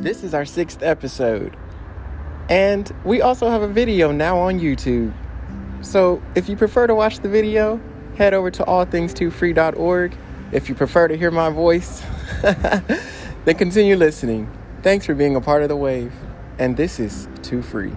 This is our sixth episode. And we also have a video now on YouTube. So if you prefer to watch the video, head over to allthings2free.org. If you prefer to hear my voice, then continue listening. Thanks for being a part of the wave. And this is Too Free.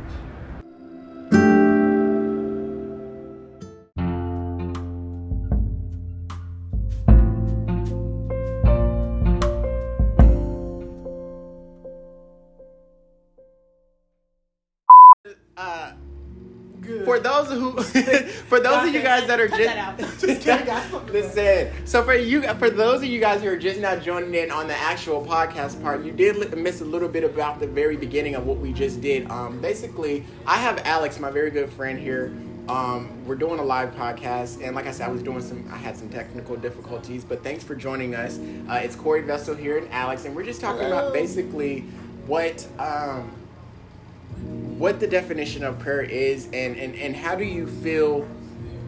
Who, for those of you guys that are Cut just, that out. just listen. So for you, for those of you guys who are just now joining in on the actual podcast part, you did miss a little bit about the very beginning of what we just did. Um, basically, I have Alex, my very good friend here. Um, we're doing a live podcast, and like I said, I was doing some, I had some technical difficulties, but thanks for joining us. Uh, it's Corey Vessel here and Alex, and we're just talking about basically what. Um, what the definition of prayer is and, and, and how do you feel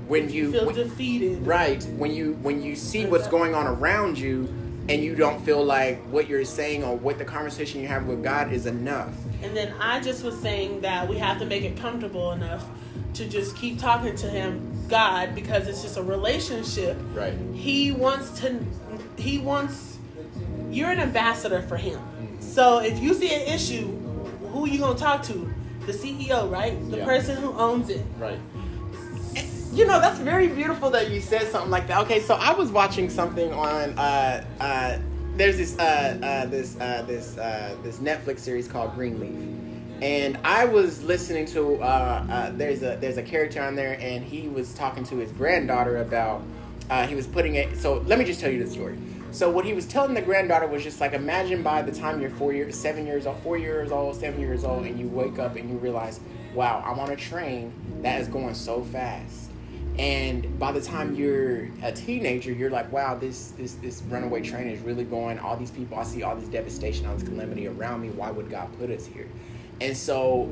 when you feel when- defeated. right when you when you see what's going on around you and you don't feel like what you're saying or what the conversation you have with God is enough. And then I just was saying that we have to make it comfortable enough to just keep talking to him, God, because it's just a relationship. Right. He wants to. He wants. You're an ambassador for him. Mm-hmm. So if you see an issue, who you gonna talk to? The CEO, right? The Yeah. person who owns it. Right. You know, that's very beautiful that you said something like that. Okay, so I was watching something on uh uh there's this uh uh this uh this uh this Netflix series called Greenleaf. And I was listening to uh, uh there's a there's a character on there and he was talking to his granddaughter about uh he was putting it so let me just tell you the story. So what he was telling the granddaughter was just like imagine by the time you're four years seven years old, four years old, seven years old, and you wake up and you realize, wow, I'm on a train that is going so fast. And by the time you're a teenager you're like wow this this this runaway train is really going. All these people i see all this devastation all this calamity around me. Why would god put us here? And so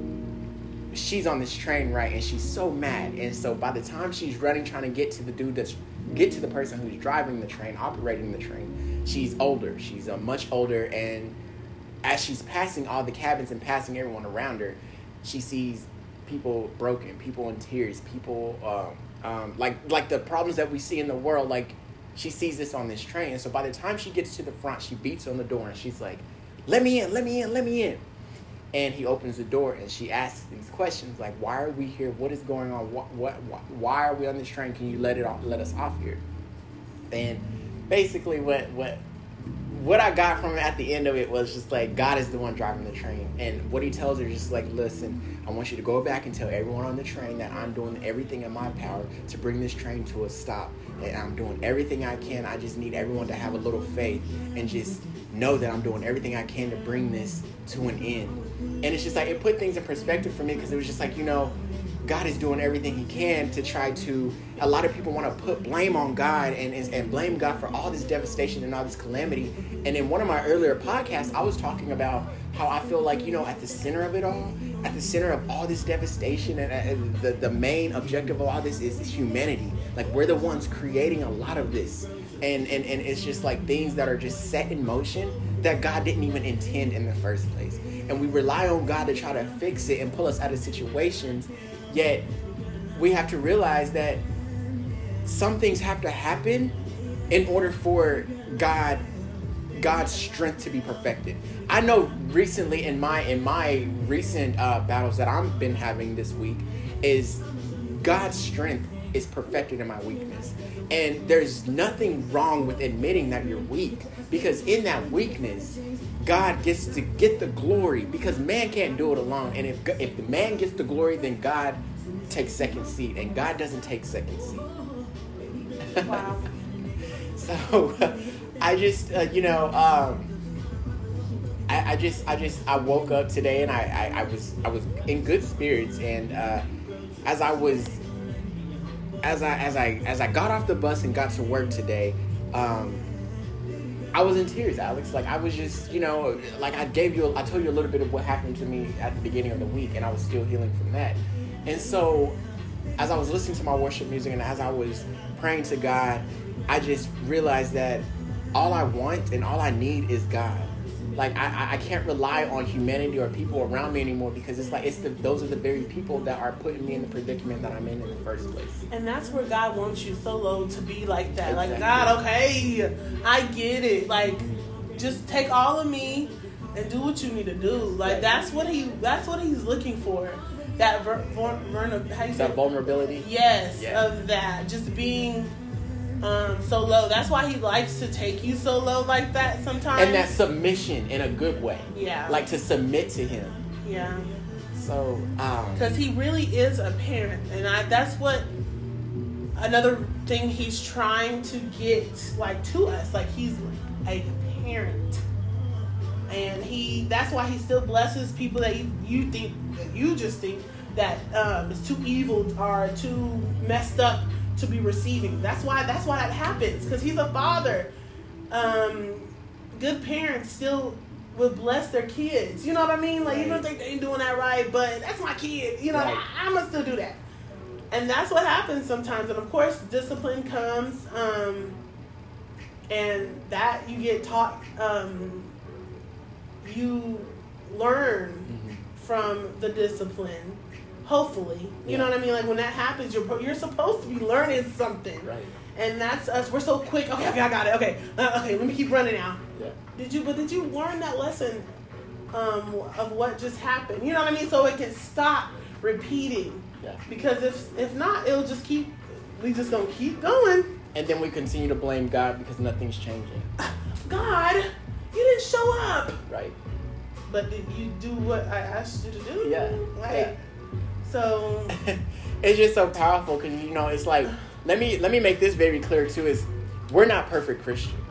she's on this train right and she's so mad. And so by the time she's running trying to get to the dude that's get to the person who's driving the train operating the train she's older she's uh, much older and as she's passing all the cabins and passing everyone around her, she sees people broken, people in tears, people um, um, like like the problems that we see in the world. Like she sees this on this train, and so by the time she gets to the front, she beats on the door and she's like, "Let me in, let me in, let me in." And he opens the door and she asks these questions like, "Why are we here? What is going on? What what, why are we on this train? Can you let it off, let us off here?" And basically, what what what I got from at the end of it was just like God is the one driving the train, and what He tells her is just like, listen, I want you to go back and tell everyone on the train that I'm doing everything in my power to bring this train to a stop, and I'm doing everything I can. I just need everyone to have a little faith and just know that I'm doing everything I can to bring this to an end. And it's just like it put things in perspective for me because it was just like you know. God is doing everything He can to try to. A lot of people want to put blame on God and, and blame God for all this devastation and all this calamity. And in one of my earlier podcasts, I was talking about how I feel like you know at the center of it all, at the center of all this devastation, and, the the main objective of all this is humanity. Like we're the ones creating a lot of this, and and and it's just like things that are just set in motion that God didn't even intend in the first place. And we rely on God to try to fix it and pull us out of situations Yet we have to realize that some things have to happen in order for God God's strength to be perfected. I know recently in my in my recent uh, battles that I've been having this week is God's strength is perfected in my weakness. And there's nothing wrong with admitting that you're weak because in that weakness, God gets to get the glory because man can't do it alone. And if if the man gets the glory, then God takes second seat, and God doesn't take second seat. Wow. So I just, uh, you know, um, I, I just, I just, I woke up today and I, I, I was, I was in good spirits, and uh, as I was, as I, as I, as I got off the bus and got to work today, um, I was in tears, Alex. Like I was just, you know, like I gave you, I told you a little bit of what happened to me at the beginning of the week, and I was still healing from that. And so, as I was listening to my worship music and as I was praying to God, I just realized that all I want and all I need is God. Like I, I can't rely on humanity or people around me anymore because it's like it's the those are the very people that are putting me in the predicament that I'm in in the first place. And that's where God wants you solo to be like that. Like Exactly. God, okay, I get it. Like just take all of me and do what you need to do. Like Right. that's what he that's what he's looking for. That ver, ver, ver, how you say That vulnerability. Yes, Yeah. of that. Just being um, so low. That's why he likes to take you so low like that sometimes. And that submission in a good way. Yeah. Like to submit to him. yeah. So um because he really is a parent and i that's what another thing he's trying to get like to us like he's a parent and he that's why he still blesses people that you, you think that you just think that um, is too evil or too messed up to be receiving. That's why that's why that happens because he's a father. Um, good parents still would bless their kids. You know what i mean? Like even if they ain't doing that right but that's my kid. You know Right. I, i'm gonna still do that. And that's what happens sometimes. And of course discipline comes um, and that you get taught um, you learn mhm. from the discipline hopefully. You know what i mean? Like when that happens you're you're supposed to be learning something. Right. and that's us. We're so quick. Okay okay i got it. Okay. Uh, okay let me keep running now. Yeah. did you but did you learn that lesson um, of what just happened? You know what i mean? So it can stop repeating. Yeah. because if if not it'll just keep we just gonna keep going. And then we continue to blame God because nothing's changing. god you didn't show up. Right. but did you do what i asked you to do? Yeah, like yeah. So it's just so powerful because you know it's like let me let me make this very clear too is we're not perfect christians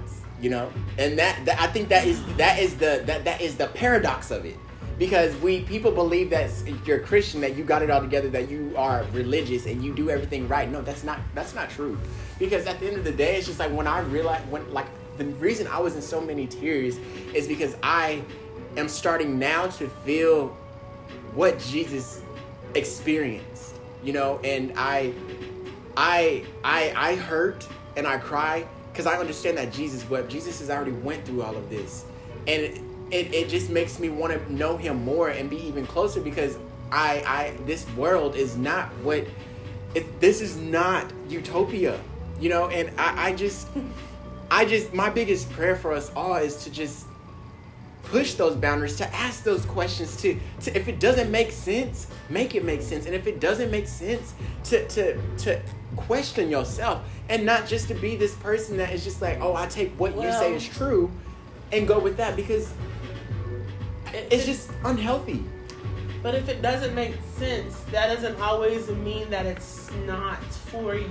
you know? And that, that i think that is that is the that that is the paradox of it. Because we people believe that if you're a christian that you got it all together that you are religious and you do everything right. No that's not that's not true. Because at the end of the day it's just like when i realized when like the reason i was in so many tears is because i am starting now to feel what jesus experienced you know and i i i i hurt and i cry because i understand that jesus wept. Jesus has already went through all of this. And it it, it just makes me want to know him more and be even closer because i i this world is not what it, this is not utopia you know and i i just i just my biggest prayer for us all is to just push those boundaries to ask those questions to, to if it doesn't make sense make it make sense and if it doesn't make sense to to to question yourself and not just to be this person that is just like oh i take what you say is true and go with that because it's just unhealthy But if it doesn't make sense, that doesn't always mean that it's not for you.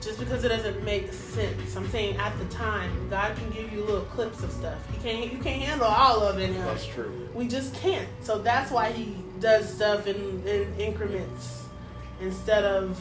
Just because it doesn't make sense, I'm saying at the time, God can give you little clips of stuff. You can't you can't handle all of it That's true We just can't. So that's why He does stuff in, in increments instead of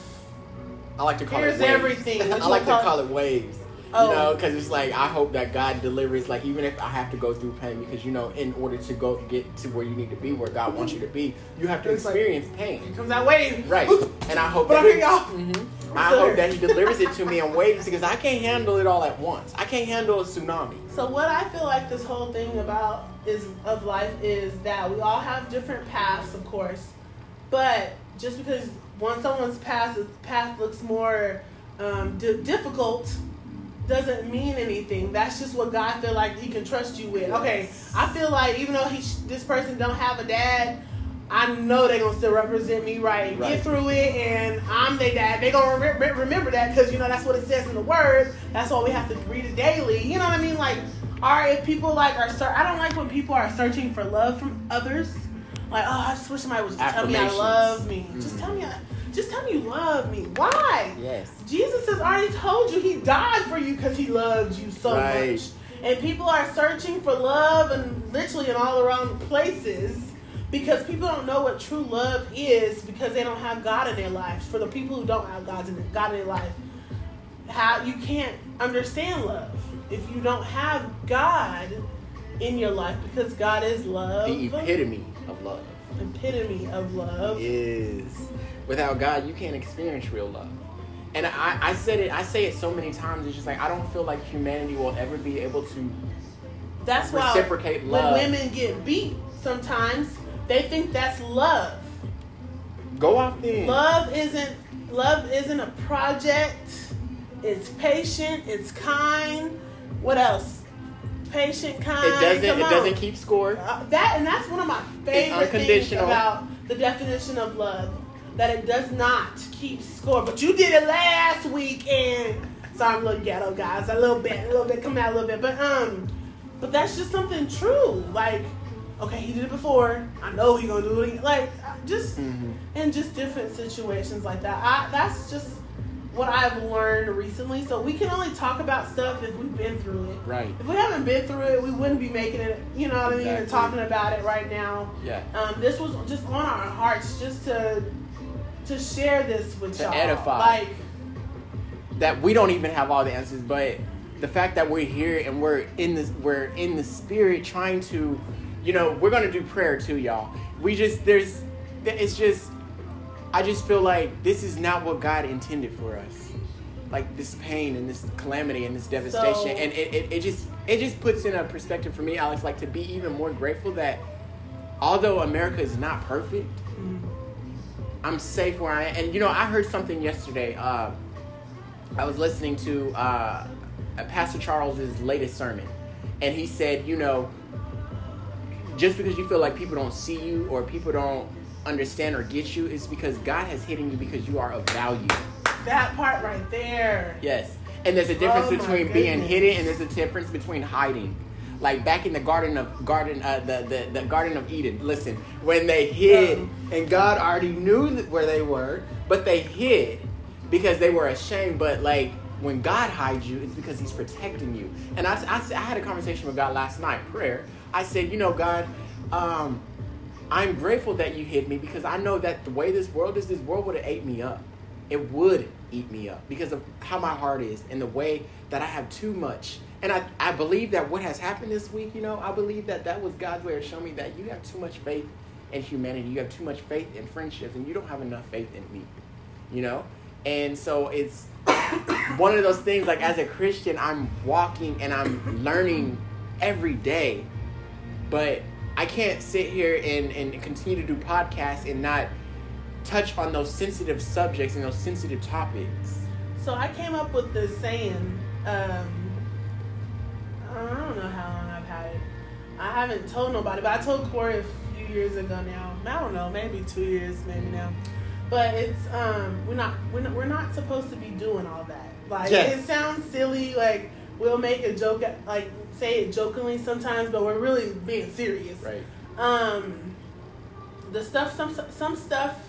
i like to call it waves. everything. I like to call it? it waves Oh. you know because it's like i hope that god delivers like even if i have to go through pain because you know in order to go get to where you need to be where god wants you to be you have to It's like- experience pain It comes that wave. Right. And I hope But I'm here, y'all. Mhm. I hope that he delivers it to me in waves because I can't handle it all at once. I can't handle a tsunami. So what I feel like this whole thing about is of life is that we all have different paths, of course, but just because one someone's path path looks more um, di- difficult doesn't mean anything. That's just what God feel like He can trust you with. Okay, I feel like even though he this person don't have a dad. I know they're gonna still represent me right Right. get through it, and I'm their dad. They're gonna re- re- remember that because you know that's what it says in the word. That's why we have to read it daily. You know what I mean? Like, or if people like are, ser- I don't like when people are searching for love from others. Like, oh, I just wish somebody would just tell me I love me. Just Mhm. tell me, I, just tell me you love me. Why? Yes. Jesus has already told you He died for you because He loved you so Right. much. And people are searching for love and literally in all the wrong places because people don't know what true love is because they don't have God in their lives. For the people who don't have God's in God in their life, how you can't understand love if you don't have God in your life because God is love. The epitome of love epitome of love. is without God, you can't experience real love. And I, I said it, I say it so many times. It's just like I don't feel like humanity will ever be able to that's why Reciprocate when women get beat, sometimes they think that's love. Go off then. Love isn't love isn't a project. It's patient. It's kind. What else? Patient, kind. It doesn't. Come It on. doesn't keep score. Uh, that and that's one of my favorite things about the definition of love. That it does not keep score. But you did it last week, and so I'm a little ghetto, guys. A little bit, a little bit, come out a little bit, but um, but that's just something true. Like, okay, he did it before. I know he gonna do it. again. Like, just Mhm. in just different situations like that. I, that's just what I've learned recently. So we can only talk about stuff if we've been through it. Right. If we haven't been through it, we wouldn't be making it. You know what I mean? And talking about it right now. Yeah. Um, this was just on our hearts, just to to share this with To y'all. edify. Like, That we don't even have all the answers, but the fact that we're here and we're in this, we're in the spirit, trying to, you know, we're gonna do prayer too, y'all. We just there's, it's just, I just feel like this is not what God intended for us. Like this pain and this calamity and this devastation, So- and it, it, it just it just puts in a perspective for me, Alex, like to be even more grateful that although America is not perfect, I'm safe where I am. And you know, I heard something yesterday. Uh, I was listening to uh, Pastor Charles's latest sermon, and he said, you know, just because you feel like people don't see you or people don't understand or get you, is because God has hidden you because you are of value. that part right there. Yes. And there's a difference Oh between being hidden and there's a difference between hiding. Like back in the garden of garden uh, the, the the garden of Eden. Listen, when they hid Um. and God already knew where they were, but they hid because they were ashamed. But like when God hides you, it's because He's protecting you. And I, I, I had a conversation with God last night, prayer. I said, you know, God, um, I'm grateful that you hid me because I know that the way this world is, this world would have ate me up. It would eat me up because of how my heart is and the way that I have too much. And I, I believe that what has happened this week, you know, I believe that that was God's way of showing me that you have too much faith in humanity. You have too much faith in friendships and you don't have enough faith in me, you know? And so it's one of those things like as a Christian, I'm walking and I'm learning every day but I can't sit here and, and continue to do podcasts and not touch on those sensitive subjects and those sensitive topics. So I came up with this saying. Um, I don't know how long I've had it. I haven't told nobody, but I told Corey a few years ago now. I don't know, maybe two years, maybe now. But it's um, we're not we're not, we're not supposed to be doing all that. Like Yes. it sounds silly. Like we'll make a joke, At, like say it jokingly sometimes, but we're really being serious. Right. um the stuff some some stuff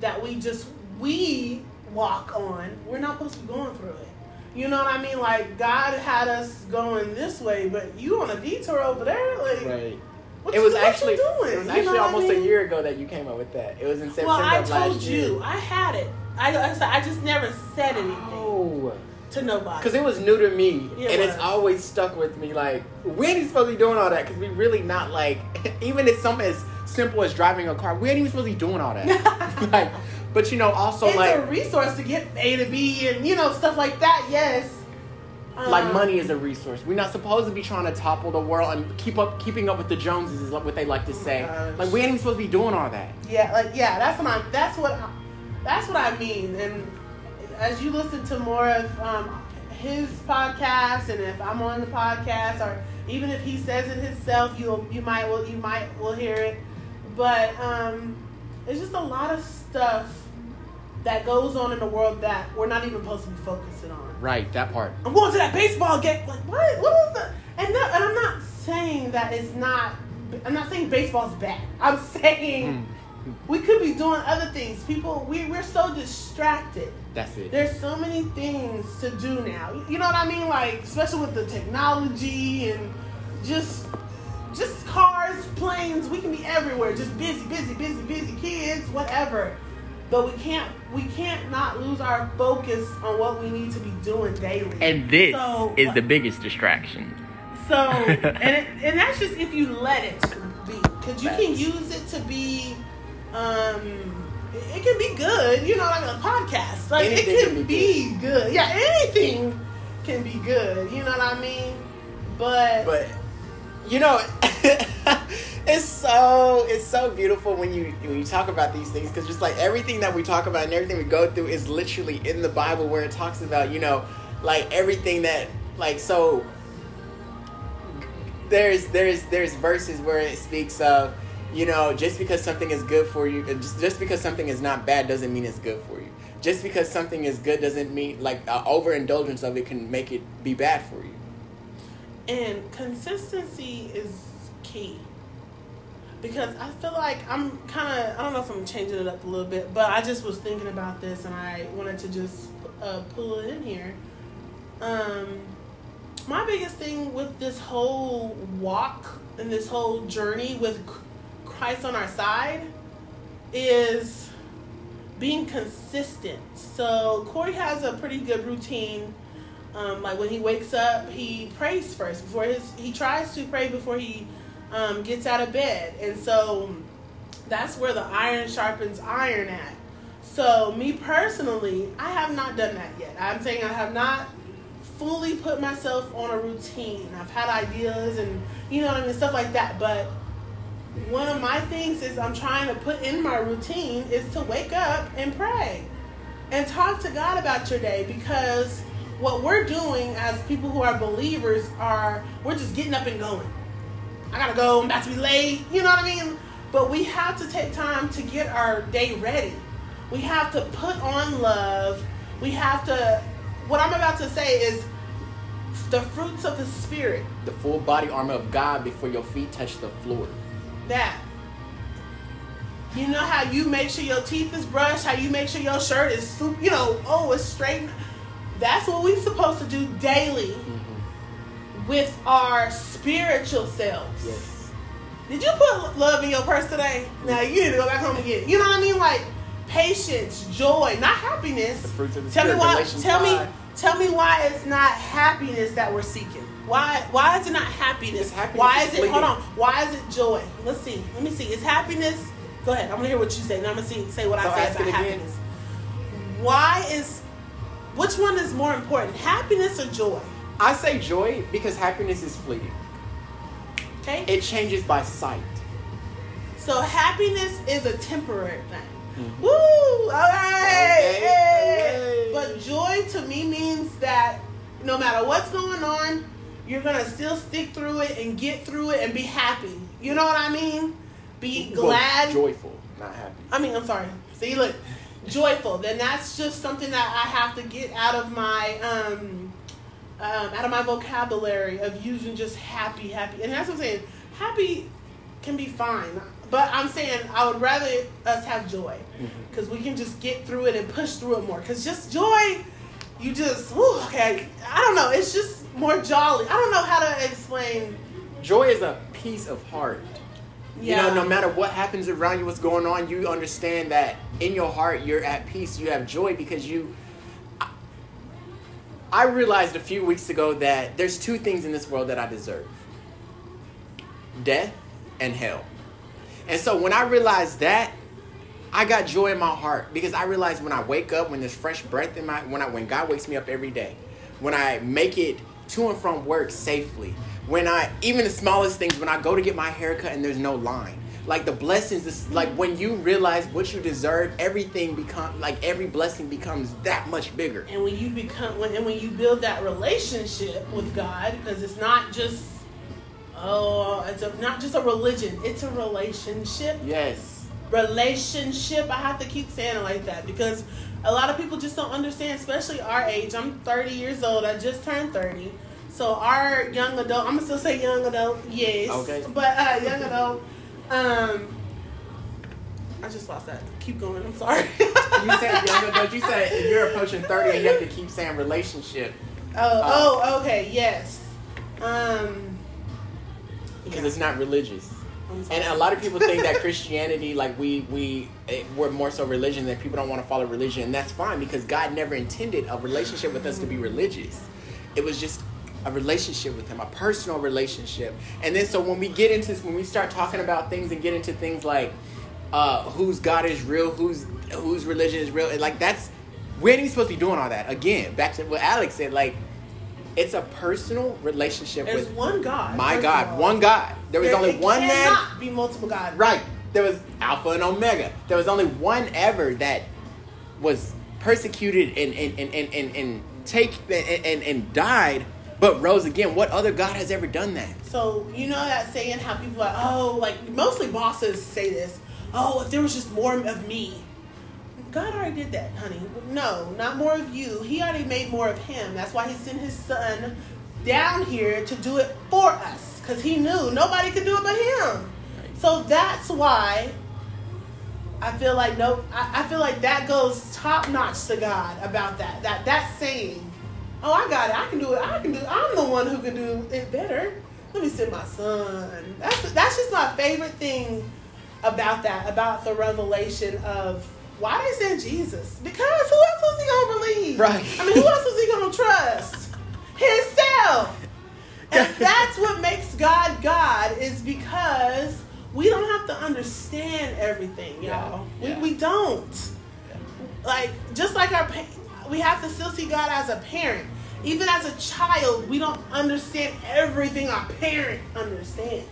that we just we walk on we're not supposed to be going through it you know what i mean like god had us going this way but you on a detour over there like Right. what it you- was actually doing? it was You know actually what I almost mean? a year ago that you came up with that. It was in September well i told year. you i had it i i, I just never said anything Oh. To nobody Because it was new to me, it and it's always stuck with me. Like, we ain't even supposed to be doing all that because we really not like, even if something as simple as driving a car, we ain't even supposed to be doing all that. like, but you know, also it's like, a resource to get a to b and you know stuff like that yes like Um, money is a resource. We're not supposed to be trying to topple the world and keep up, keeping up with the Joneses is what they like to say. gosh. like we ain't even supposed to be doing all that. Yeah, like yeah, that's what I that's what I, that's what I mean. And as you listen to more of um, his podcast, and if I'm on the podcast, or even if he says it himself, you you might will you might will hear it. But um, it's just a lot of stuff that goes on in the world that we're not even supposed to be focusing on. Right, that part. I'm going to that baseball game. Like what? What is that? And no, and I'm not saying that it's not. I'm not saying baseball's bad. I'm saying Mm, we could be doing other things. People, we we're so distracted. that's it. There's so many things to do now. You know what I mean? Like especially with the technology and just just cars, planes. We can be everywhere. Just busy, busy, busy, busy. Kids, whatever. But we can't we can't not lose our focus on what we need to be doing daily. And this So- is the biggest distraction. So, and it, and that's just if you let it be, because you can use it to be, um, it, can be good. You know, like a podcast, like Anything it can can be be, good. Yeah, anything can be good. You know what I mean? But, But you know, it's so it's so beautiful when you when you talk about these things because just like everything that we talk about and everything we go through is literally in the Bible where it talks about you know like everything that like so there's there's there's verses where it speaks of you know just because something is good for you just, just because something is not bad doesn't mean it's good for you. Just because something is good doesn't mean like uh, overindulgence of it can make it be bad for you. And consistency is key. Because I feel like I'm kind of I don't know if I'm changing it up a little bit, but I just was thinking about this and I wanted to just uh, pull it in here. Um, my biggest thing with this whole walk and this whole journey with Christ on our side is being consistent. So Corey has a pretty good routine. Um, like when he wakes up, he prays first before his. He tries to pray before he um, gets out of bed, and so that's where the iron sharpens iron at. So me personally, I have not done that yet. I'm saying I have not fully put myself on a routine. I've had ideas and you know what I mean, stuff like that, but one of my things is I'm trying to put in my routine is to wake up and pray and talk to God about your day because what we're doing as people who are believers are we're just getting up and going. I gotta go, I'm about to be late, you know what I mean? But we have to take time to get our day ready. We have to put on love. We have to what I'm about to say is the fruits of the spirit. The full body armor of God before your feet touch the floor that. You know how you make sure your teeth is brushed, how you make sure your shirt is, super, you know, oh, it's straight. That's what we're supposed to do daily mm-hmm. with our spiritual selves. Yes. Did you put love in your purse today? Now you need to go back home and get it. You know what I mean? Like patience, joy, not happiness. The fruits of the tell spirit, me why. Tell me. Tell me why it's not happiness that we're seeking. Why why is it not happiness? happiness why is, is it hold on? Why is it joy? Let's see. Let me see. Is happiness go ahead. I'm gonna hear what you say. Then I'm gonna see say what so I say about happiness. Why is which one is more important? Happiness or joy? I say joy because happiness is fleeting. Okay. It changes by sight. So happiness is a temporary thing. Mm-hmm. Woo! All right. Okay. Hey. But joy to me means that no matter what's going on, you're gonna still stick through it and get through it and be happy. You know what I mean? Be glad, well, joyful, not happy. I mean, I'm sorry. See, look, joyful. Then that's just something that I have to get out of my um, um, out of my vocabulary of using just happy, happy, and that's what I'm saying. Happy can be fine, but I'm saying I would rather us have joy because mm-hmm. we can just get through it and push through it more. Because just joy, you just whew, okay. I don't know. It's just more jolly. I don't know how to explain. Joy is a peace of heart. Yeah. You know, no matter what happens around you, what's going on, you understand that in your heart you're at peace. You have joy because you. I realized a few weeks ago that there's two things in this world that I deserve death and hell. And so when I realized that, I got joy in my heart because I realized when I wake up, when there's fresh breath in my when I when God wakes me up every day, when I make it to and from work safely. When I, even the smallest things, when I go to get my haircut and there's no line. Like the blessings, is, like when you realize what you deserve, everything become like every blessing becomes that much bigger. And when you become, when, and when you build that relationship with God, because it's not just, oh, it's a, not just a religion, it's a relationship. Yes. Relationship. I have to keep saying it like that because a lot of people just don't understand, especially our age. I'm 30 years old. I just turned 30. So our young adult, I'm gonna still say young adult, yes. Okay. But uh, young adult, um, I just lost that. Keep going. I'm sorry. you said young adult. You said if you're approaching 30 and you have to keep saying relationship. Oh, uh, oh, okay, yes. Um, because yeah. it's not religious. And a lot of people think that Christianity, like we we eh, we're more so religion that people don't want to follow religion, and that's fine because God never intended a relationship with us to be religious. It was just a relationship with Him, a personal relationship. And then so when we get into when we start talking about things and get into things like uh, whose God is real, whose whose religion is real, like that's we ain't even supposed to be doing all that. Again, back to what Alex said, like It's a personal relationship There's with one God. my God, one God. There was There- only one man. be multiple gods. Right. There was Alpha and Omega. There was only one ever that was persecuted and and and and, and, and take and, and and died, but rose again. What other God has ever done that? So you know that saying how people are oh like mostly bosses say this oh if there was just more of me God already did that honey no not more of you he already made more of him that's why he sent his son down here to do it for us because he knew. Nobody could do it but him. So that's why I feel like no I, I feel like that goes top notch to God about that. That that saying oh I got it. I can do it. I can do It. I'm the one who can do it better. Let me send my son. That's that's just my favorite thing about that about the revelation of why they send Jesus? Because who else was he gonna believe? Right. I mean who else was he gonna trust? Himself and that's what makes God God is because we don't have to understand everything, y'all. Yeah, yeah. We, we don't. Like just like our we have to still see God as a parent. Even as a child, we don't understand everything our parent understands.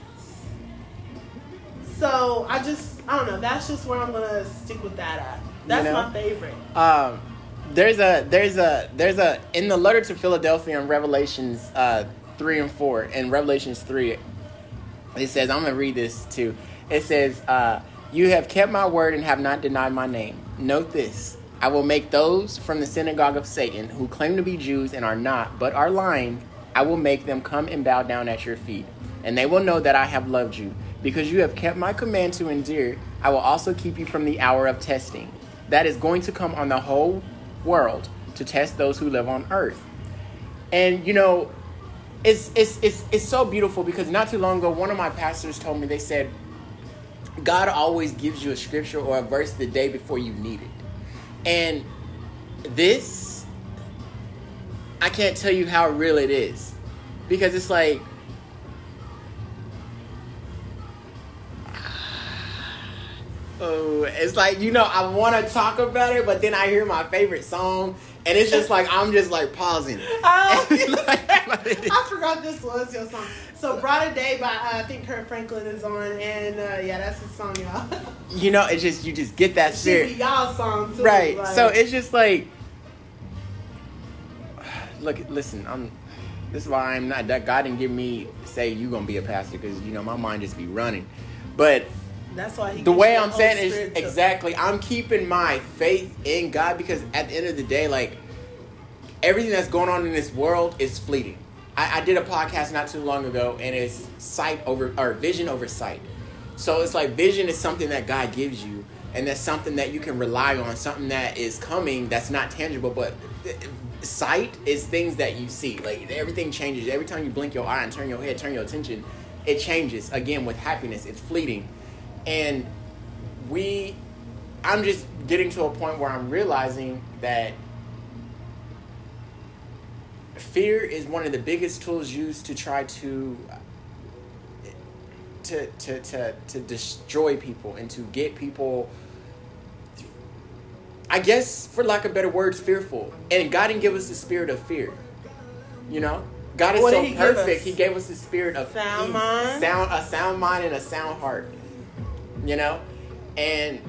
So I just I don't know. That's just where I'm gonna stick with that at. That's know? my favorite. Um, there's a there's a there's a in the letter to Philadelphia in Revelations uh, three and four in Revelations three, it says I'm gonna read this too. It says, uh, "You have kept my word and have not denied my name. Note this: I will make those from the synagogue of Satan who claim to be Jews and are not, but are lying. I will make them come and bow down at your feet, and they will know that I have loved you." Because you have kept my command to endure, I will also keep you from the hour of testing that is going to come on the whole world to test those who live on earth. And you know, it's it's it's it's so beautiful because not too long ago, one of my pastors told me they said, God always gives you a scripture or a verse the day before you need it, and this, I can't tell you how real it is, because it's like. Oh, it's like you know I want to talk about it, but then I hear my favorite song, and it's just like I'm just like pausing. Oh, Like- I forgot this was your song. So "Brighter Day" by uh, I think Kirk Franklin is on, and uh, yeah, that's his song, y'all. you know, it's just you just get that be spirit, y'all song too. right? like- So it's just like, look, listen, I'm. This is why I'm not. That God didn't give me say you gonna be a pastor because you know my mind just be running, but that's why he the way I'm saying is to- exactly. I'm keeping my faith in God because at the end of the day, like everything that's going on in this world is fleeting. I, I did a podcast not too long ago, and it's sight over or vision over sight. So it's like vision is something that God gives you, and that's something that you can rely on, something that is coming that's not tangible, but sight is things that you see. Like everything changes every time you blink your eye and turn your head, turn your attention. It changes again with happiness. It's fleeting, and we. I'm just getting to a point where I'm realizing that fear is one of the biggest tools used to try to to to to, to destroy people and to get people I guess for lack of better words fearful. And God didn't give us the spirit of fear. You know? God is What so he perfect. He gave us the spirit of Sound peace, mind? sound a sound mind and a sound heart. You know? And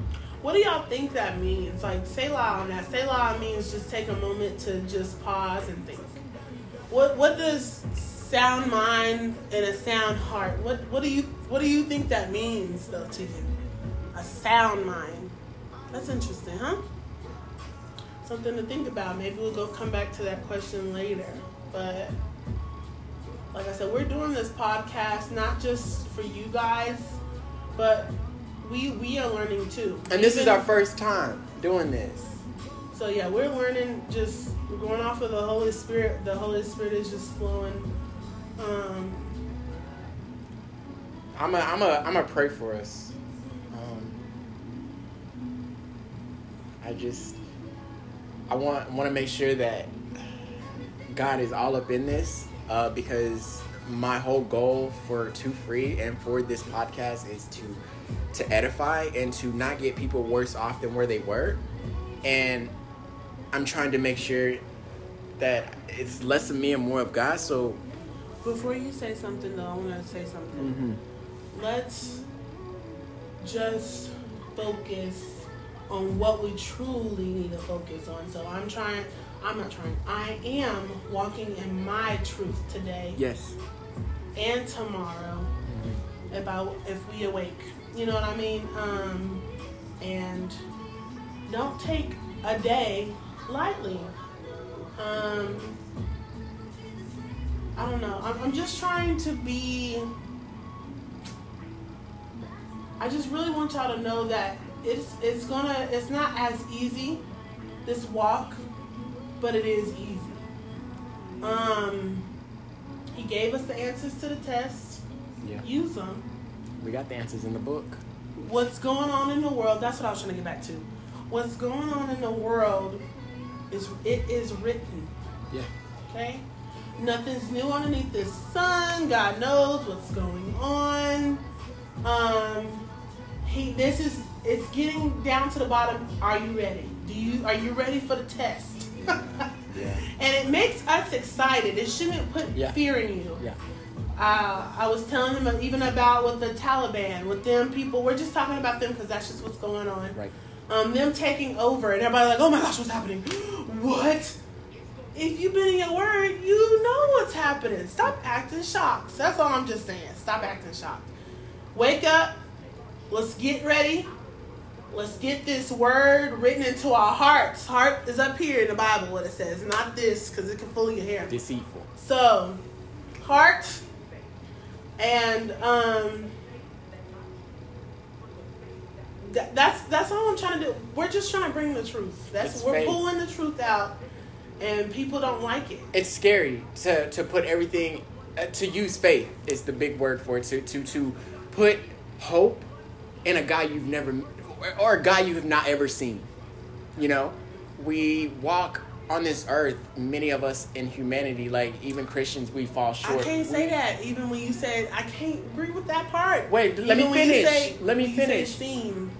What do y'all think that means? Like say Selah on that. Selah means just take a moment to just pause and think. What what does sound mind and a sound heart? What what do you what do you think that means though to you? A sound mind. That's interesting, huh? Something to think about. Maybe we'll go come back to that question later. But like I said, we're doing this podcast not just for you guys, but we we are learning too. and this is our first time doing this. so yeah, we're learning. Just we're going off of the Holy Spirit. The Holy Spirit is just flowing. Um, I'm a, I'm a, I'm a pray for us. Um, I just, I want, want to make sure that God is all up in this uh, because my whole goal for Too Free and for this podcast is to, to edify and to not get people worse off than where they were, and I'm trying to make sure that it's less of me and more of God. So Before you say something, though, I want to say something. mhm. Let's just focus on what we truly need to focus on. So I'm trying. I'm not trying. I am walking in my truth today yes, and tomorrow. If I if we awake, you know what I mean. Um, and don't take a day lightly. Um, I don't know. I'm, I'm just trying to be. I just really want y'all to know that it's it's gonna it's not as easy this walk, but it is easy. Um, he gave us the answers to the test. yeah, Use them. We got the answers in the book. What's going on in the world? That's what I was trying to get back to. What's going on in the world is it is written. Yeah, Okay? Nothing's new underneath the sun. God knows what's going on. Um he this is it's getting down to the bottom. Are you ready? Do you are you ready for the test? yeah, and it makes us excited. It shouldn't put Yeah. fear in you. yeah. Uh, I was telling him even about with the Taliban, with them people. We're just talking about them because that's just what's going on. Right. Um, them taking over, and everybody like, oh my gosh, what's happening? what? If you've been in your word, you know what's happening. Stop acting shocked. That's all I'm just saying. Stop acting shocked. Wake up. Let's get ready. Let's get this word written into our hearts. Heart is up here in the Bible, what it says, not this, because it can fool your hair. Deceitful. So, heart and um th- that's that's all I'm trying to do. We're just trying to bring the truth. That's It's we're faith. pulling the truth out and people don't like it. It's scary to to put everything uh, to use faith is the big word for it. To to to put hope in a guy you've never or a guy you have not ever seen. You know, we walk on this earth. Many of us in humanity, like even Christians, we fall short. I can't say We- that even when you said I can't agree with that part. Wait, let me Even finish. say- Let me when you say finish. seen,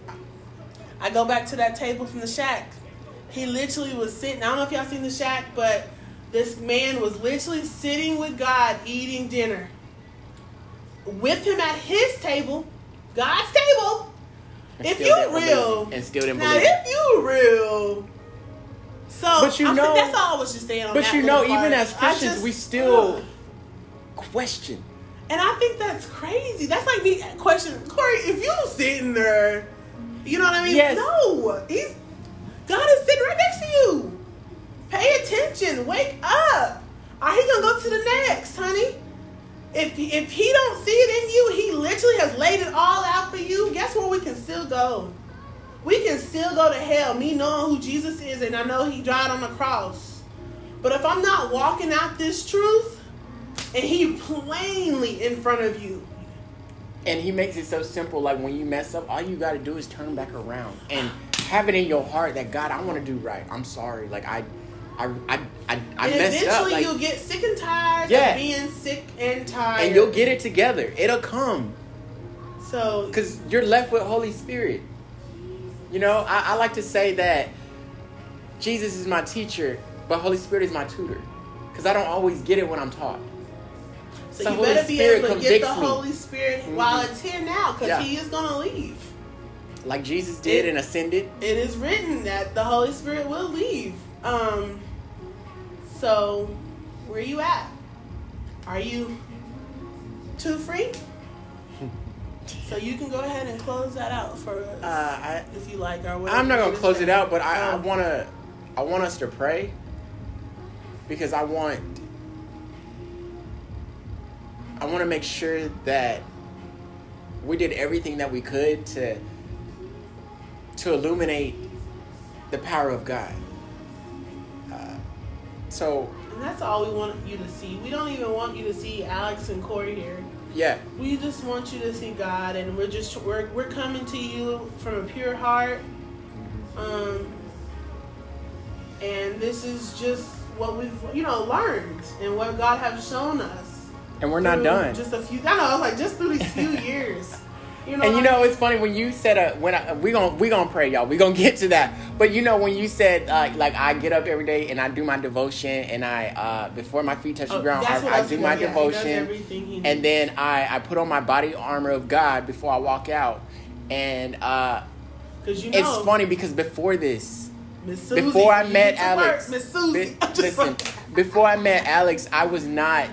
I go back to that table from the shack. He literally was sitting. I don't know if y'all seen the shack, but this man was literally sitting with God eating dinner. With him at his table, God's table. And if you didn't real, and still didn't now believe. if you real, so But you I'm, know- that's all I was just saying. On But you know, even part. as Christians, just- we still ugh. question. And I think that's crazy. That's like me questioning Corey. If you sitting there, you know what I mean? Yes. No, he's God is sitting right next to you. Pay attention. Wake up. Are he gonna go to the next, honey? If if he don't see it in you, he literally has laid it all out for you. Guess where we can still go? We can still go to hell. Me knowing who Jesus is, and I know He died on the cross. But if I'm not walking out this truth, and He plainly in front of you, And he makes it so simple. Like when you mess up, all you got to do is turn back around and have it in your heart that God, I want to do right. I'm sorry. Like I, I, I, I, I and messed up. eventually Like, you'll get sick and tired Yeah. of being sick and tired. and you'll get it together. It'll come so because you're left with Holy Spirit. You know, I, I like to say that Jesus is my teacher, but Holy Spirit is my tutor. Because I don't always get it when I'm taught. So The you Holy better be Spirit able to get the. Holy Spirit Mhm. while it's here now, because Yeah. He is gonna leave. Like Jesus did It- and ascended. It is written that the Holy Spirit will leave. Um. So, where are you at? Are you too free? So you can go ahead and close that out for us, Uh, I, if you like, whatever. I'm not gonna close it out, but I, I Um, wanna, I want us to pray because I want, I want to make sure that we did everything that we could to, to illuminate the power of God. Uh, so And that's all we want you to see. We don't even want you to see Alex and Corey here. Yeah, We just want you to see God, and we're just we're we're coming to you from a pure heart. Um, and this is just what we've you know learned and what God has shown us. and we're not done. Just a few. I know. I was like just through these few years. You know and you know it's funny when you said uh, when I, we gonna we gonna pray y'all we gonna get to that. But you know when you said uh, like I get up every day and I do my devotion and I uh, before my feet touch the Oh, ground that's I, I do my yeah, devotion and then I I put on my body armor of God before I walk out. And uh, you know, it's funny because before this Susie, before I met get to work, Alex, Miss Susie. bi- listen, before I met Alex, I was not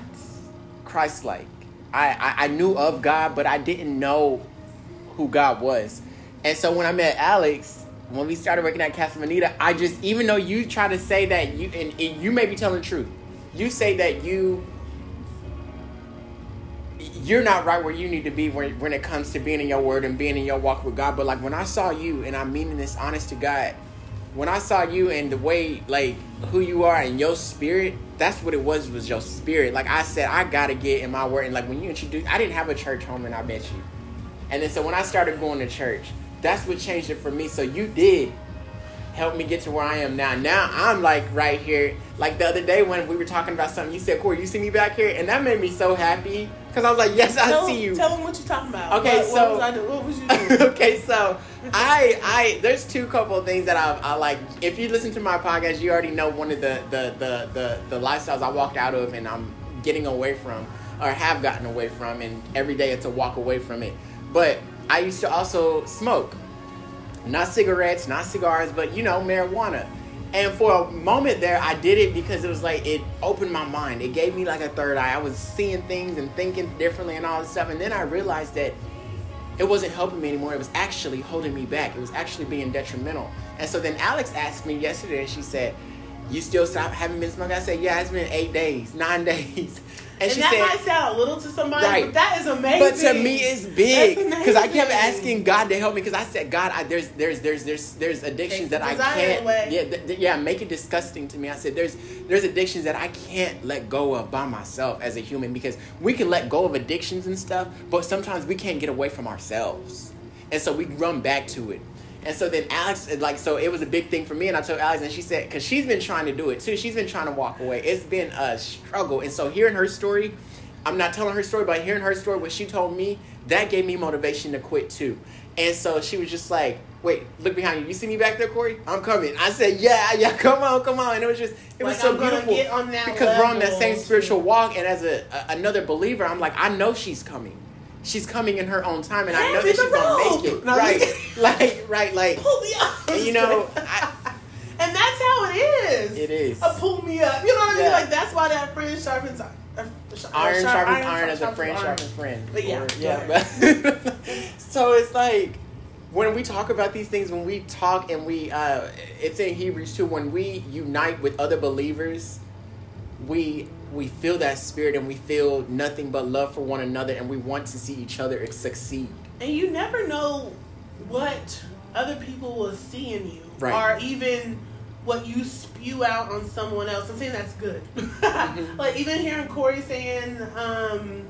Christ-like. I, I I knew of God, but I didn't know who God was. And so when I met Alex, when we started working at Casa Bonita, I just even though you try to say that you and, and you may be telling the truth, you say that you you're not right where you need to be when, when it comes to being in your word and being in your walk with God. But like when I saw you, and I'm meaning this honest to God, when I saw you and the way like who you are and your spirit, that's what it was was your spirit. Like I said, I gotta get in my word. And like when you introduced, I didn't have a church home, and I met you. And then so when I started going to church, that's what changed it for me. So you did help me get to where I am now. Now I'm like right here. Like the other day when we were talking about something, you said, "Corey, you see me back here," and that made me so happy because I was like, "Yes, I tell, see you." Tell them what you're talking about. Okay, what, so- what was I do? What was you doing? okay, so I I there's two couple of things that I, I like. If you listen to my podcast, you already know one of the the the the, the lifestyles I walked out of and I'm getting away from or have gotten away from, and every day it's a walk away from it. But I used to also smoke, not cigarettes, not cigars, but you know marijuana. And for a moment there, I did it because it was like it opened my mind. It gave me like a third eye. I was seeing things and thinking differently and all this stuff. And then I realized that it wasn't helping me anymore. It was actually holding me back. It was actually being detrimental. And so then Alex asked me yesterday, and she said, "You still stop haven't been smoking?" I said, "Yeah, it's been eight days, nine days." And, And that said, might sound a little to somebody, Right. but that is amazing. but to me, it's big because I kept asking God to help me because I said, God, I, there's there's there's there's there's addictions that I can't. away. Yeah, th- th- yeah, make it disgusting to me. I said, there's there's addictions that I can't let go of by myself as a human because we can let go of addictions and stuff, but sometimes we can't get away from ourselves, and so we run back to it. And so then Alex, like, so it was a big thing for me. And I told Alex, and she said, because she's been trying to do it too. She's been trying to walk away. It's been a struggle. And so hearing her story, I'm not telling her story, but hearing her story, what she told me, that gave me motivation to quit too. And so she was just like, wait, look behind you. You see me back there, Corey? I'm coming. I said, yeah, yeah, come on, come on. And it was just, it was Like, so I'm beautiful get on that because we're on that same spiritual walk. And as a, a another believer, I'm like, I know she's coming. She's coming in her own time, and I know that the she's gonna make it. No, right, like, right, like. pull me up. You know, I- and that's how it is. It is. A pull me up. You know what I mean? Yeah. Like that's why that friend sharpens iron. uh, sh- iron sharp- sharpens iron as a sharpens friend sharpens friend. But yeah, Or- yeah. but- so it's like when we talk about these things, when we talk and we, uh, it's in Hebrews too. When we unite with other believers, we we feel that spirit and we feel nothing but love for one another, and we want to see each other succeed. And you never know what other people will see in you, Right. or even what you spew out on someone else. I'm saying that's good. Mm-hmm. like even hearing Corey saying um,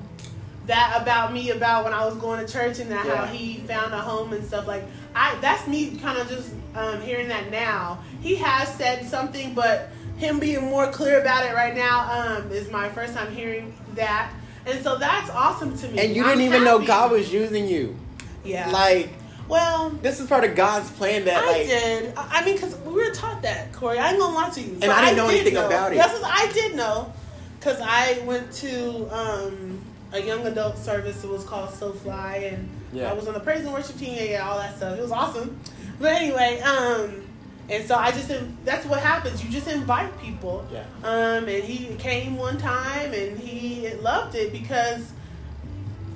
that about me about when I was going to church and that how he found a home and stuff. Like I, that's me kind of just um, hearing that now. He has said something, but him being more clear about it right now um, is my first time hearing that. And so that's awesome to me. And you I'm didn't even know. God was using you. Yeah. Like well, this is part of God's plan. That I like did. I I mean, because we were taught that, Corey. I ain't gonna lie to you. And I didn't know anything about it. That's what I did know. Because I went to um, a young adult service. It was called So Fly. And Yeah. I was on the praise and worship team. Yeah, yeah, all that stuff. It was awesome. But anyway, um, and so I just, that's what happens. You just invite people. Yeah. Um, and he came one time and he loved it because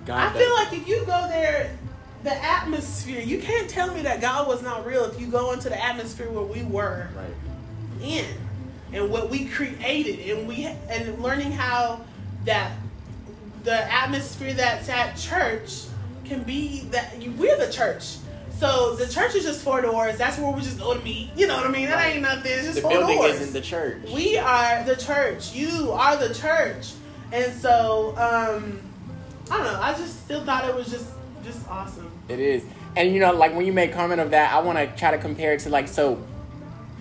God. I feel like if you go there, the atmosphere, you can't tell me that God was not real if you go into the atmosphere where we were right. in and what we created and we and learning how that the atmosphere that's at church can be that we're the church. So the church is just four doors. That's where we just go to meet. You know what I mean? That Right. ain't nothing. It's just The four building doors. isn't the church. We are the church. You are the church. And so, um, I don't know. I just still thought it was just just awesome. It is. And you know, like when you make comment of that, I want to try to compare it to like so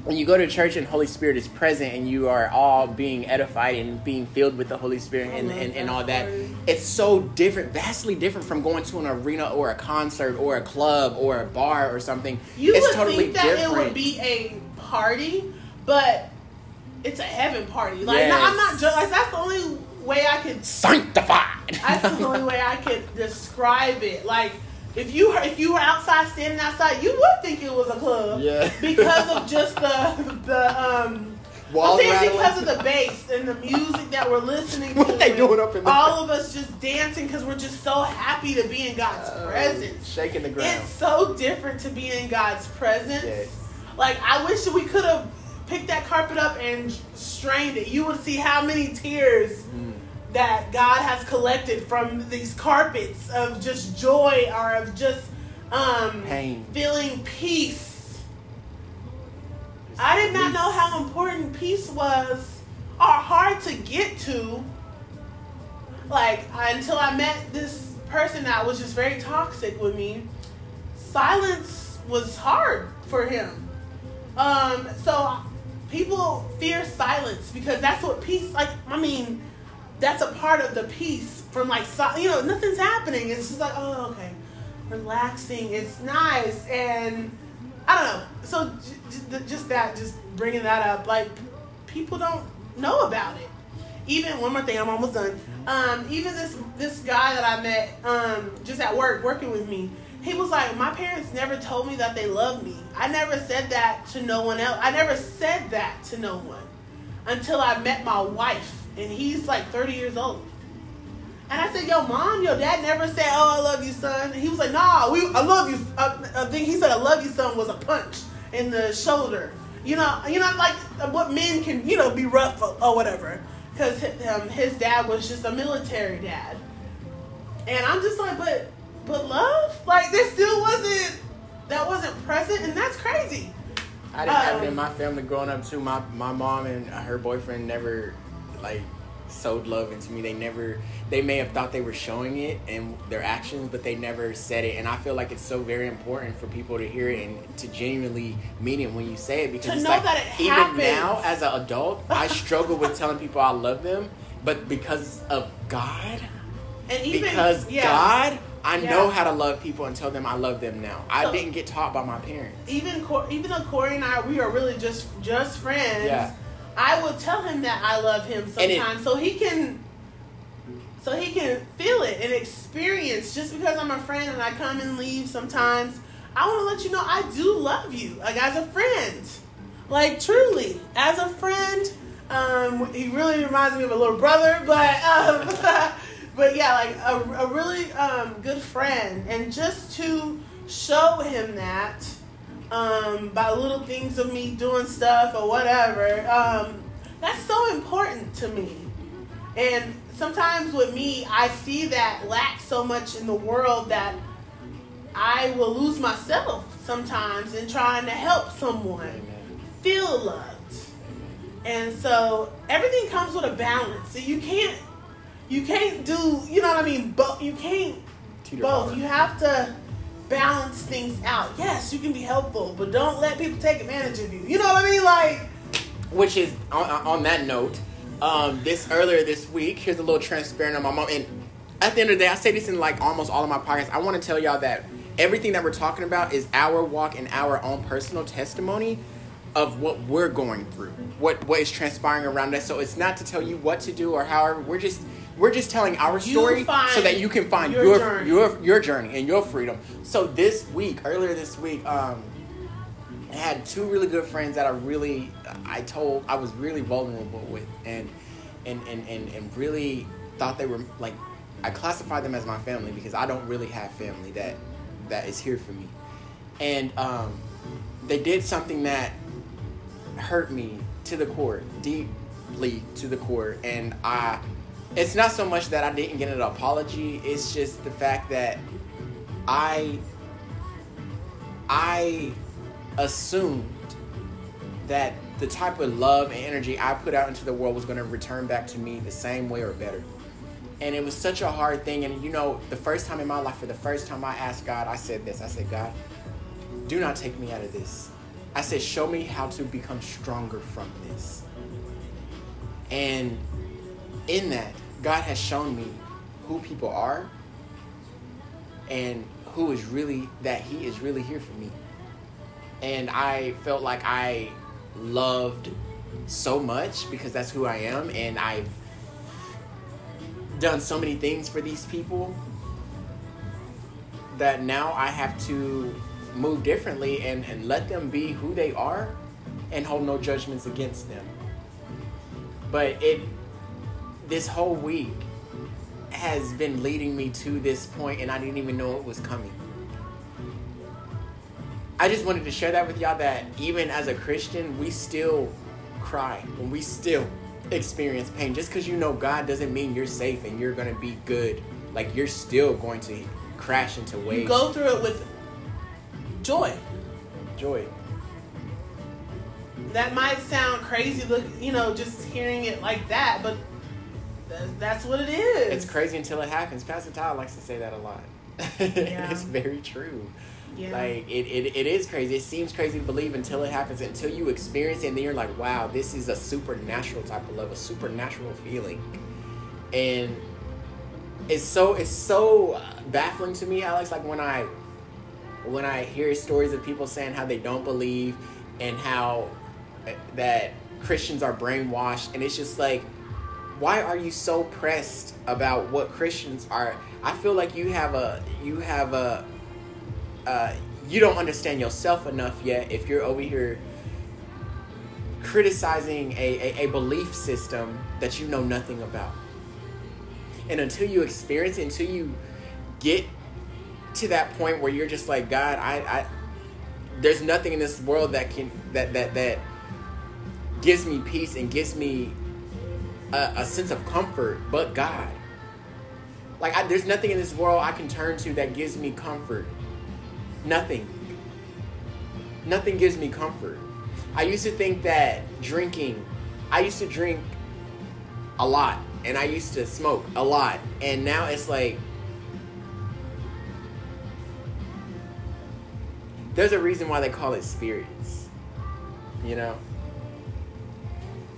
when you go to church and Holy Spirit is present and you are all being edified and being filled with the Holy Spirit and, and, and all that, it's so different, vastly different from going to an arena or a concert or a club or a bar or something. You it's would totally think that different. it would be a party, but it's a heaven party. Like Yes. no, I'm not jo- like that's the only way I can sanctified. That's the only way I could describe it. Like if you if you were outside standing outside, you would think it was a club. Yeah. Because of just the the um I'm because of the bass and the music that we're listening to. What they doing up in there? All of us just dancing because we're just so happy to be in God's Oh, presence. shaking the ground. It's so different to be in God's presence. Yes. Like I wish we could have picked that carpet up and strained it. You would see how many tears Mm. That God has collected from these carpets of just joy or of just um, Pain. feeling peace. I did not know how important peace was or hard to get to. Like until I met this person that was just very toxic with me. Silence was hard for him. Um, so people fear silence because that's what peace. Like I mean, that's a part of the peace from like you know nothing's happening. It's just like oh okay, relaxing. It's nice and I don't know. So just that, just bringing that up, like people don't know about it. Even one more thing, I'm almost done. Um, even this this guy that I met um, just at work, working with me, he was like, my parents never told me that they loved me. I never said that to no one else. I never said that to no one until I met my wife, and he's like 30 years old. And I said, "Yo, mom, your dad never said, oh, I love you, son.' He was like, Nah, we, I love you. Uh, I think he said, I love you, son, was a punch in the shoulder. You know, you know, like what men can, you know, be rough or, or whatever. Because um, his dad was just a military dad, and I'm just like, but, but love, like there still wasn't, that wasn't present, and that's crazy. I didn't have it in Um, my family growing up too. My my mom and her boyfriend never like sowed love into me. They never they may have thought they were showing it in their actions, but they never said it. And I feel like it's so very important for people to hear it and to genuinely mean it when you say it because To it's know like that it even happens. now as an adult, I struggle with telling people I love them, but because of God, And even because yeah. God, I know how to love people and tell them I love them now. I So- didn't get taught by my parents. even even though Corey and I we are really just just friends, Yeah. I will tell him that I love him And it- sometimes so he can so he can feel it and experience just because I'm a friend and I come and leave sometimes. I want to let you know I do love you, like as a friend, like truly as a friend. Um, he really reminds me of a little brother, but um, but yeah, like a, a really um, good friend, and just to show him that um, by little things of me doing stuff or whatever, um, that's so important to me. And sometimes with me, I see that lack so much in the world that I will lose myself sometimes in trying to help someone feel loved. And so everything comes with a balance. So you can't you can't do you know what I mean, but you can't Teeter both. totter. You have to balance things out. Yes, you can be helpful, but don't let people take advantage of you. You know what I mean? Like which is on, on that note um, this earlier this week here's a little transparent on my mom and at the end of the day i say this in like almost all of my podcasts i want to tell y'all that everything that we're talking about is our walk and our own personal testimony of what we're going through what what is transpiring around us so it's not to tell you what to do or however we're just we're just telling our story so that you can find your your journey. your your journey and your freedom so this week earlier this week um I had two really good friends that I really I told I was really vulnerable with and and and and, and really thought they were like I classify them as my family because I don't really have family that that is here for me. And um they did something that hurt me to the core, deeply to the core and I it's not so much that I didn't get an apology, it's just the fact that I I assumed that the type of love and energy I put out into the world was going to return back to me the same way or better. And it was such a hard thing. And you know, the first time in my life, for the first time I asked God, I said this I said, God, do not take me out of this. I said, show me how to become stronger from this. And in that, God has shown me who people are and who is really, that He is really here for me. And I felt like I loved so much because that's who I am. And I've done so many things for these people that now I have to move differently and, and let them be who they are and hold no judgments against them. But it this whole week has been leading me to this point and I didn't even know it was coming. I just wanted to share that with y'all that even as a Christian, we still cry and we still experience pain. Just because you know God doesn't mean you're safe and you're going to be good. Like you're still going to crash into waves. You go through it with joy. Joy. That might sound crazy, look, you know, just hearing it like that, but that's what it is. It's crazy until it happens. Pastor Todd likes to say that a lot. Yeah. it's very true. Yeah. Like it, it, it is crazy. It seems crazy to believe until it happens, until you experience it, and then you're like, wow, this is a supernatural type of love, a supernatural feeling. And it's so it's so baffling to me, Alex. Like when I when I hear stories of people saying how they don't believe and how that Christians are brainwashed, and it's just like, why are you so pressed about what Christians are? I feel like you have a you have a uh, you don't understand yourself enough yet if you're over here criticizing a, a, a belief system that you know nothing about. And until you experience it, until you get to that point where you're just like, God, I, I there's nothing in this world that can that that that gives me peace and gives me a, a sense of comfort but God. Like I, there's nothing in this world I can turn to that gives me comfort. Nothing. Nothing gives me comfort. I used to think that drinking, I used to drink a lot and I used to smoke a lot. And now it's like there's a reason why they call it spirits. You know?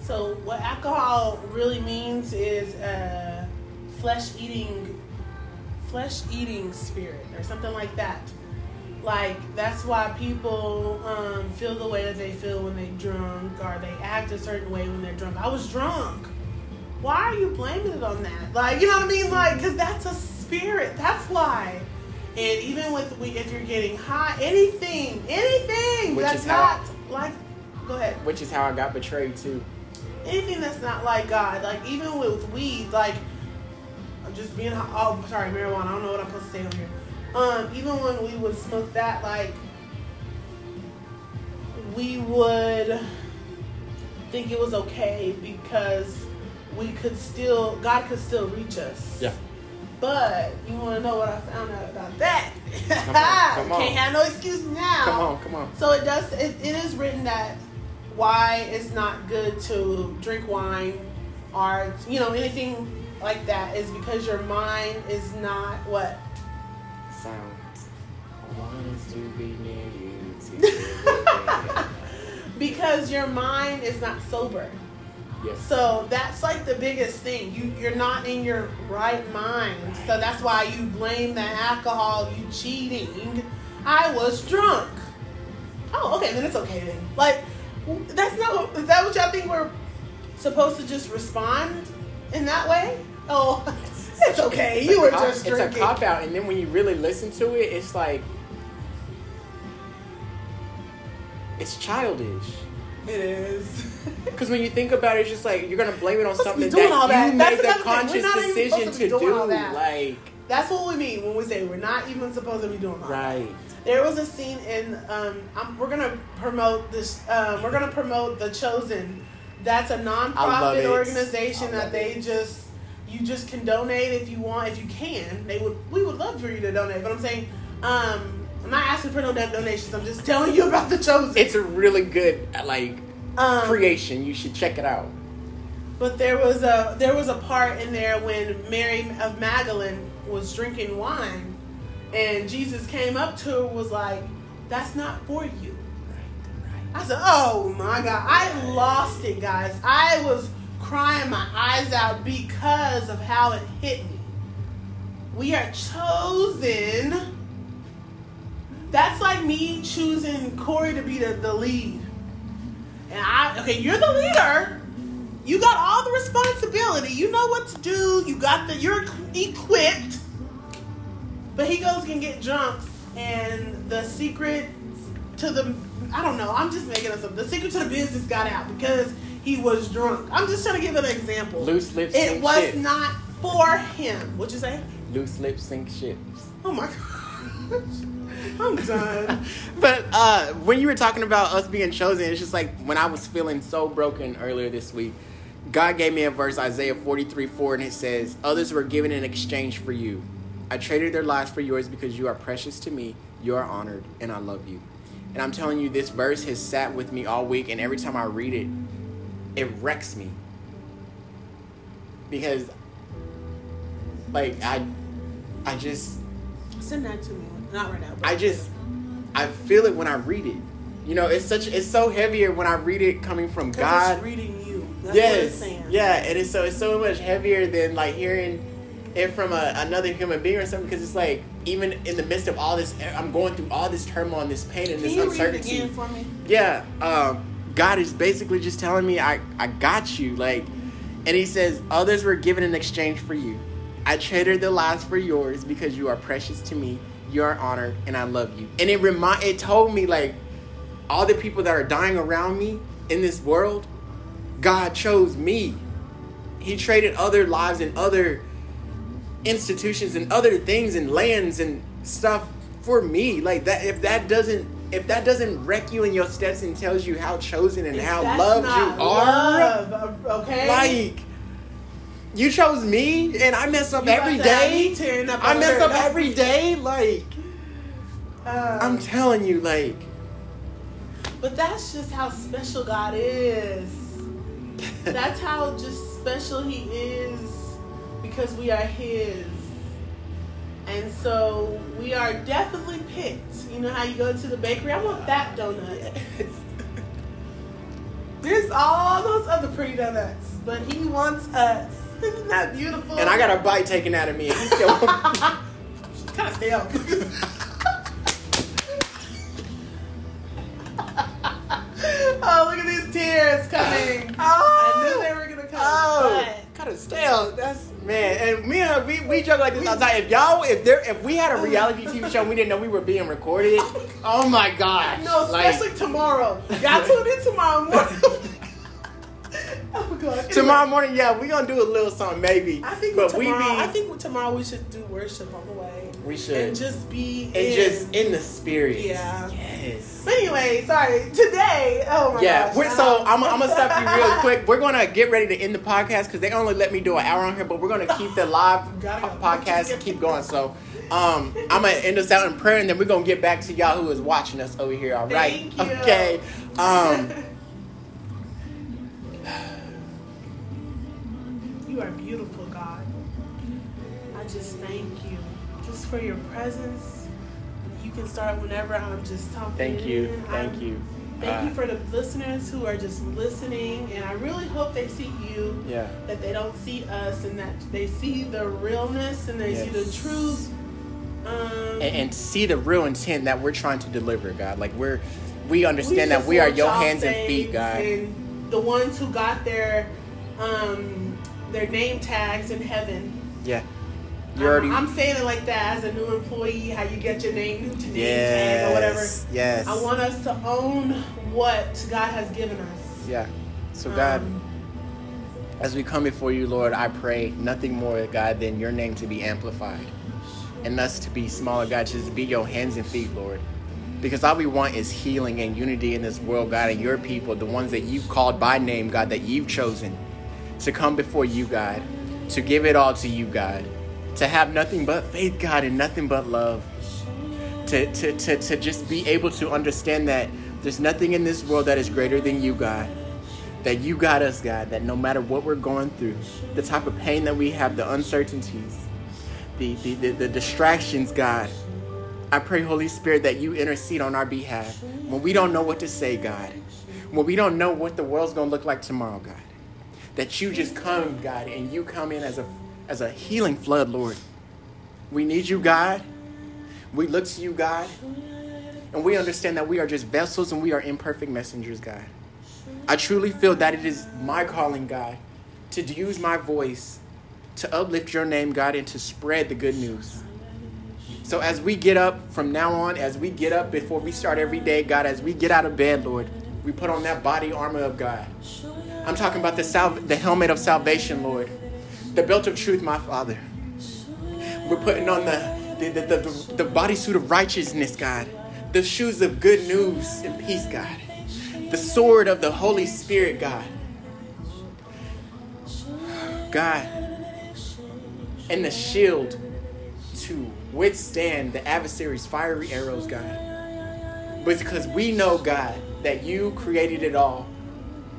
So what alcohol really means is a flesh eating flesh eating spirit or something like that. Like that's why people um, feel the way that they feel when they're drunk or they act a certain way when they're drunk. I was drunk why are you blaming it on that? Like, you know what I mean? Like, because that's a spirit. That's why. And even with we, if you're getting high, anything, anything which that's not I, like, go ahead. Which is how I got betrayed too. Anything that's not like God, like even with weed, like I'm just being. Oh, sorry, marijuana. I don't know what I'm supposed to say on here. Um, even when we would smoke that, like we would think it was okay because we could still God could still reach us. Yeah. But you want to know what I found out about that? Come on, come on. Can't have no excuse now. Come on, come on. So it does. It, it is written that why it's not good to drink wine or you know anything like that is because your mind is not what sound. I want to be near you. because your mind is not sober. Yes. So that's like the biggest thing. You you're not in your right mind. So that's why you blame the alcohol, you cheating. I was drunk. Oh, okay, then it's okay then. Like that's not what is that what y'all think we're supposed to just respond in that way? Oh it's okay. It's you were cop, just drinking. It's a cop out and then when you really listen to it, it's like it's childish. It is. Because when you think about it, it's just like you're gonna blame it on something that, that you made the conscious decision to, to do. Like that's what we mean when we say we're not even supposed to be doing that. Right. There was a scene in. Um, I'm, we're gonna promote this. Um, we're gonna promote the Chosen. That's a nonprofit organization that they it. just you just can donate if you want if you can. They would we would love for you to donate. But I'm saying. Um, I'm not asking for no donations. I'm just telling you about the chosen. It's a really good like um, creation. You should check it out. But there was a there was a part in there when Mary of Magdalene was drinking wine, and Jesus came up to her was like, "That's not for you." I said, "Oh my god!" I lost it, guys. I was crying my eyes out because of how it hit me. We are chosen. That's like me choosing Corey to be the, the lead. And I, okay, you're the leader. You got all the responsibility. You know what to do. You got the, you're equipped. But he goes and get drunk, and the secret to the, I don't know. I'm just making this up. The secret to the business got out because he was drunk. I'm just trying to give an example. Loose lips. It sink was ships. not for him. What'd you say? Loose lips sink ships. Oh my gosh. I'm done. But uh, when you were talking about us being chosen, it's just like when I was feeling so broken earlier this week, God gave me a verse, Isaiah 43 4, and it says, Others were given in exchange for you. I traded their lives for yours because you are precious to me, you are honored, and I love you. And I'm telling you, this verse has sat with me all week, and every time I read it, it wrecks me. Because, like, I, I just, Send that to me. Not right now. but- I just I feel it when I read it. You know, it's such it's so heavier when I read it coming from God. It's reading you. That's what it's yes. saying. Yeah, and it's so it's so much heavier than like hearing it from a, another human being or something because it's like even in the midst of all this I'm going through all this turmoil and this pain and Can this you read it uncertainty. for me? Yeah, um, God is basically just telling me I, I got you. Like, and He says, Others were given in exchange for you. I traded their lives for yours because you are precious to me. You are honored, and I love you. And it remind it told me like all the people that are dying around me in this world, God chose me. He traded other lives and other institutions and other things and lands and stuff for me. Like that if that doesn't if that doesn't wreck you in your steps and tells you how chosen and If how loved you are, love, okay? like you chose me and I mess up You every about to have day. up I mess up every day. Like Um, I'm telling you, like but that's just how special God is. That's how just special He is because we are His. And so we are definitely picked. You know how you go to the bakery? I want that donut. There's all those other pretty donuts, but He wants us. Isn't that beautiful? and I got a bite taken out of me and he still kind of stale. oh, look at these tears coming. I knew they were gonna come. Of. That's man. And me and her, we, we joke like this all the time. If y'all, if there, if we had a reality TV show, and we didn't know we were being recorded. Oh my gosh! no, Like, especially tomorrow. Y'all tune in tomorrow morning. oh god. Tomorrow morning, yeah, we gonna do a little something maybe. I think but tomorrow. we be, I think tomorrow we should do worship on the way. we should, and just be and just, in. in the spirit. Yeah. Yes. But anyway, sorry. Today, oh my god. Yeah, gosh. so um, I'm, I'm gonna stop you real quick. We're gonna get ready to end the podcast because they only let me do an hour on here, but we're gonna keep the live podcast keep going. So, um, I'm gonna end us out in prayer, and then we're gonna get back to y'all who is watching us over here. All right? Thank you. Okay. Um, You are beautiful, God. I just thank you just for your presence. You can start whenever I'm just talking. thank you, I'm- thank you. Thank Uh, you for the listeners who are just listening, and I really hope they see you, Yeah. that they don't see us, and that they see the realness and they see the truth. Um, And, and see the real intent that we're trying to deliver, God. Like we're, we we understand that we are your hands and feet, God. And the ones who got their um, their name tags in heaven. Yeah. I'm- already. I'm saying it like that as a new employee, how you get your name, new to name yes. tag or whatever. Yes. I want us to own what God has given us. Yeah. So God. Um, As we come before you, Lord, I pray nothing more, God, than your name to be amplified and us to be smaller, God, just be your hands and feet, Lord. Because all we want is healing and unity in this world, God, and your people, the ones that you've called by name, God, that you've chosen to come before you, God, to give it all to you, God, to have nothing but faith, God, and nothing but love. To, to, to, to just be able to understand that there's nothing in this world that is greater than you, God that you got us, God, that no matter what we're going through, the type of pain that we have, the uncertainties, the, the, the, the distractions, God, I pray, Holy Spirit, that you intercede on our behalf when we don't know what to say, God. When we don't know what the world's going to look like tomorrow, God. That you just come, God, and you come in as a, as a healing flood, Lord. We need you, God. We look to you, God. And we understand that we are just vessels and we are imperfect messengers, God. I truly feel that it is my calling, God, to use my voice to uplift your name, God, and to spread the good news. So as we get up from now on, as we get up before we start every day, God, as we get out of bed, Lord, we put on that body armor of God. I'm talking about the the helmet of salvation, Lord, the belt of truth, my Father. We're putting on the the, the, the, the bodysuit of righteousness, God, the shoes of good news and peace, God, the sword of the Holy Spirit, God. God, and the shield to withstand the adversary's fiery arrows, God. But because we know, God, that you created it all.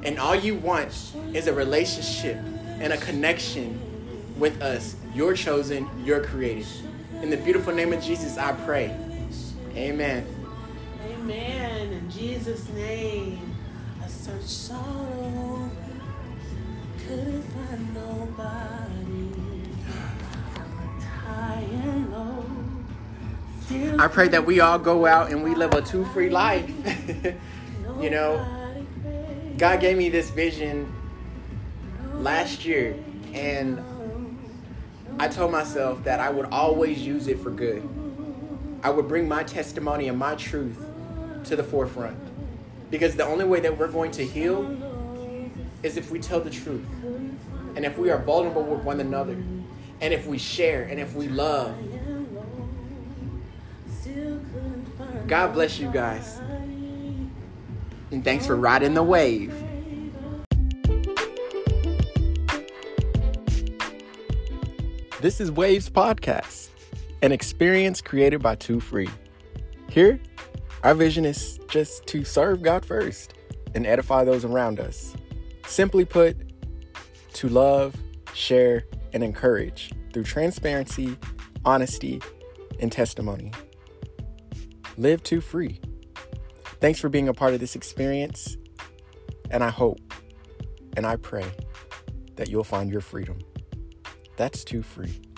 And all you want is a relationship and a connection with us. You're chosen, you're created. In the beautiful name of Jesus, I pray. Amen. Amen. In Jesus' name, I searched all over, couldn't find nobody. High and low. Still I pray that we all go out and we live a two free life. you know. God gave me this vision last year, and I told myself that I would always use it for good. I would bring my testimony and my truth to the forefront. Because the only way that we're going to heal is if we tell the truth. And if we are vulnerable with one another. And if we share and if we love. God bless you guys. And thanks for riding the wave. This is Waves Podcast, an experience created by Two Free. Here, our vision is just to serve God first and edify those around us. Simply put, to love, share, and encourage through transparency, honesty, and testimony. Live Two Free. Thanks for being a part of this experience, and I hope and I pray that you'll find your freedom. That's Too Free.